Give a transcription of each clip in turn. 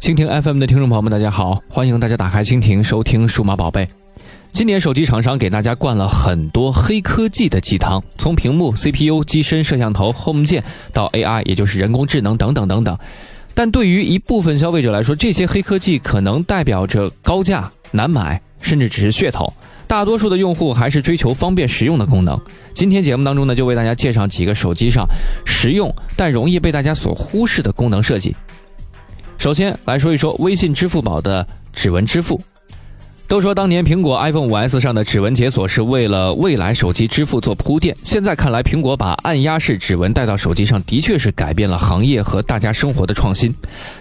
蜻蜓 FM 的听众朋友们，大家好，欢迎大家打开蜻蜓收听数码宝贝。今年手机厂商给大家灌了很多黑科技的鸡汤，从屏幕、CPU、机身、摄像头、Home 键到 AI，也就是人工智能等等等等。但对于一部分消费者来说，这些黑科技可能代表着高价、难买，甚至只是噱头。大多数的用户还是追求方便实用的功能。今天节目当中呢，就为大家介绍几个手机上实用但容易被大家所忽视的功能设计。首先来说一说微信、支付宝的指纹支付。都说当年苹果 iPhone 五 S 上的指纹解锁是为了未来手机支付做铺垫。现在看来，苹果把按压式指纹带到手机上，的确是改变了行业和大家生活的创新。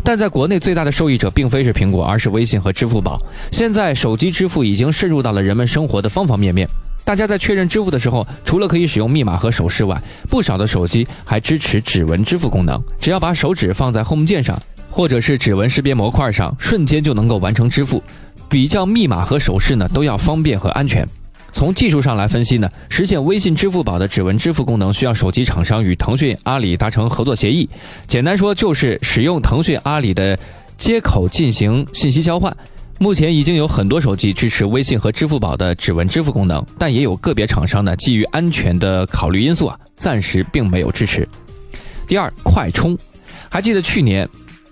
但在国内最大的受益者并非是苹果，而是微信和支付宝。现在手机支付已经渗入到了人们生活的方方面面。大家在确认支付的时候，除了可以使用密码和手势外，不少的手机还支持指纹支付功能。只要把手指放在 Home 键上，或者是指纹识别模块上，瞬间就能够完成支付。比较密码和手势呢，都要方便和安全。从技术上来分析呢，实现微信、支付宝的指纹支付功能，需要手机厂商与腾讯、阿里达成合作协议。简单说，就是使用腾讯、阿里的接口进行信息交换。目前已经有很多手机支持微信和支付宝的指纹支付功能，但也有个别厂商呢，基于安全的考虑因素啊，暂时并没有支持。第二，快充，还记得去年？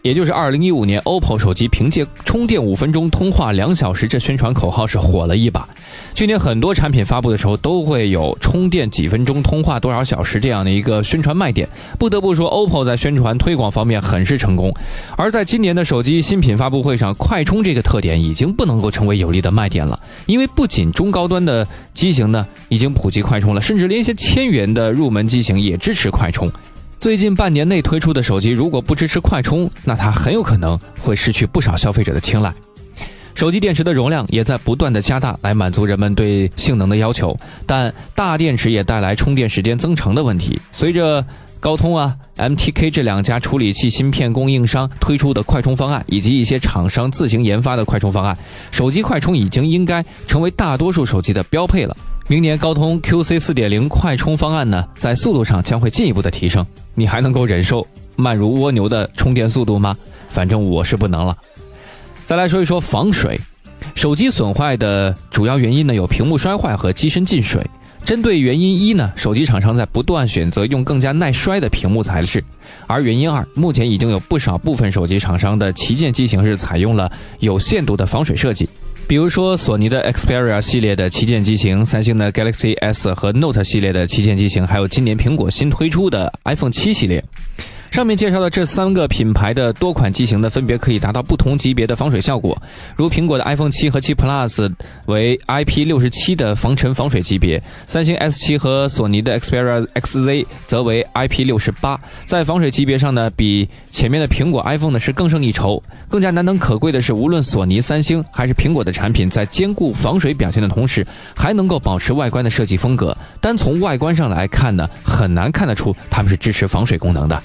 也就是二零一五年，OPPO 手机凭借“充电五分钟，通话两小时”这宣传口号是火了一把。去年很多产品发布的时候都会有充电几分钟，通话多少小时这样的一个宣传卖点。不得不说，OPPO 在宣传推广方面很是成功。而在今年的手机新品发布会上，快充这个特点已经不能够成为有力的卖点了，因为不仅中高端的机型呢已经普及快充了，甚至连一些千元的入门机型也支持快充。最近半年内推出的手机，如果不支持快充，那它很有可能会失去不少消费者的青睐。手机电池的容量也在不断的加大，来满足人们对性能的要求。但大电池也带来充电时间增长的问题。随着高通啊、MTK 这两家处理器芯片供应商推出的快充方案，以及一些厂商自行研发的快充方案，手机快充已经应该成为大多数手机的标配了。明年高通 QC 四点零快充方案呢，在速度上将会进一步的提升。你还能够忍受慢如蜗牛的充电速度吗？反正我是不能了。再来说一说防水，手机损坏的主要原因呢有屏幕摔坏和机身进水。针对原因一呢，手机厂商在不断选择用更加耐摔的屏幕材质；而原因二，目前已经有不少部分手机厂商的旗舰机型是采用了有限度的防水设计。比如说，索尼的 Xperia 系列的旗舰机型，三星的 Galaxy S 和 Note 系列的旗舰机型，还有今年苹果新推出的 iPhone 七系列。上面介绍的这三个品牌的多款机型呢，分别可以达到不同级别的防水效果。如苹果的 iPhone 七和七 Plus 为 IP 六十七的防尘防水级别，三星 S 七和索尼的 Xperia XZ 则为 IP 六十八。在防水级别上呢，比前面的苹果 iPhone 呢是更胜一筹。更加难能可贵的是，无论索尼、三星还是苹果的产品，在兼顾防水表现的同时，还能够保持外观的设计风格。单从外观上来看呢，很难看得出他们是支持防水功能的。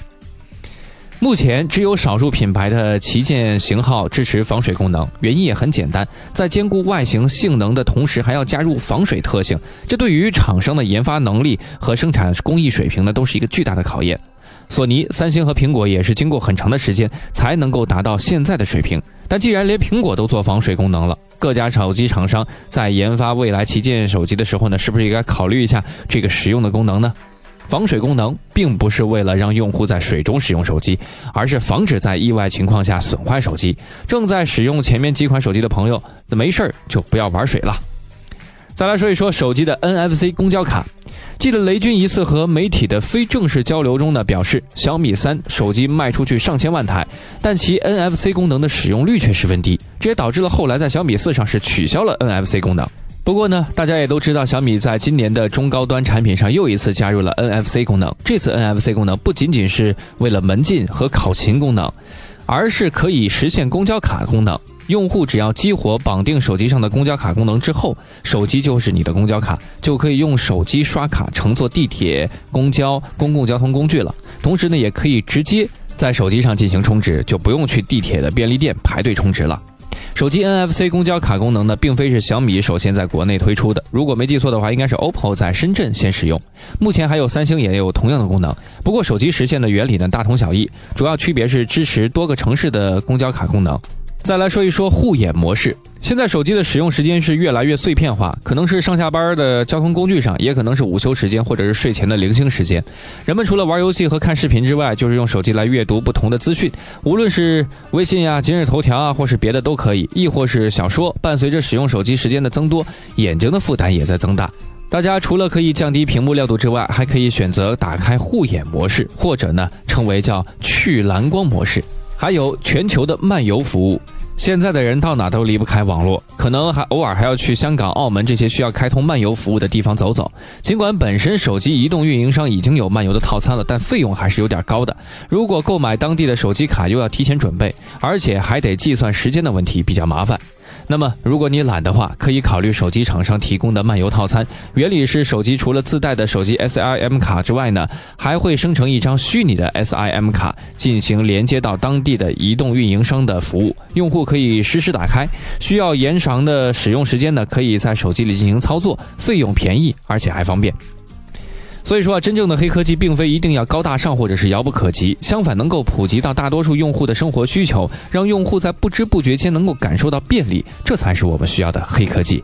目前只有少数品牌的旗舰型号支持防水功能，原因也很简单，在兼顾外形性能的同时，还要加入防水特性，这对于厂商的研发能力和生产工艺水平呢，都是一个巨大的考验。索尼、三星和苹果也是经过很长的时间才能够达到现在的水平。但既然连苹果都做防水功能了，各家手机厂商在研发未来旗舰手机的时候呢，是不是应该考虑一下这个实用的功能呢？防水功能并不是为了让用户在水中使用手机，而是防止在意外情况下损坏手机。正在使用前面几款手机的朋友，那没事儿就不要玩水了。再来说一说手机的 NFC 公交卡。记得雷军一次和媒体的非正式交流中呢，表示小米三手机卖出去上千万台，但其 NFC 功能的使用率却十分低，这也导致了后来在小米四上是取消了 NFC 功能。不过呢，大家也都知道，小米在今年的中高端产品上又一次加入了 NFC 功能。这次 NFC 功能不仅仅是为了门禁和考勤功能，而是可以实现公交卡功能。用户只要激活绑定手机上的公交卡功能之后，手机就是你的公交卡，就可以用手机刷卡乘坐地铁、公交、公共交通工具了。同时呢，也可以直接在手机上进行充值，就不用去地铁的便利店排队充值了。手机 NFC 公交卡功能呢，并非是小米首先在国内推出的。如果没记错的话，应该是 OPPO 在深圳先使用。目前还有三星也有同样的功能。不过手机实现的原理呢，大同小异，主要区别是支持多个城市的公交卡功能。再来说一说护眼模式。现在手机的使用时间是越来越碎片化，可能是上下班的交通工具上，也可能是午休时间或者是睡前的零星时间。人们除了玩游戏和看视频之外，就是用手机来阅读不同的资讯，无论是微信呀、今日头条啊，或是别的都可以，亦或是小说。伴随着使用手机时间的增多，眼睛的负担也在增大。大家除了可以降低屏幕亮度之外，还可以选择打开护眼模式，或者呢称为叫去蓝光模式，还有全球的漫游服务。现在的人到哪都离不开网络，可能还偶尔还要去香港、澳门这些需要开通漫游服务的地方走走。尽管本身手机移动运营商已经有漫游的套餐了，但费用还是有点高的。如果购买当地的手机卡，又要提前准备，而且还得计算时间的问题，比较麻烦。那么，如果你懒的话，可以考虑手机厂商提供的漫游套餐。原理是，手机除了自带的手机 SIM 卡之外呢，还会生成一张虚拟的 SIM 卡，进行连接到当地的移动运营商的服务。用户可以实时打开，需要延长的使用时间呢，可以在手机里进行操作，费用便宜，而且还方便。所以说啊，真正的黑科技并非一定要高大上或者是遥不可及，相反能够普及到大多数用户的生活需求，让用户在不知不觉间能够感受到便利，这才是我们需要的黑科技。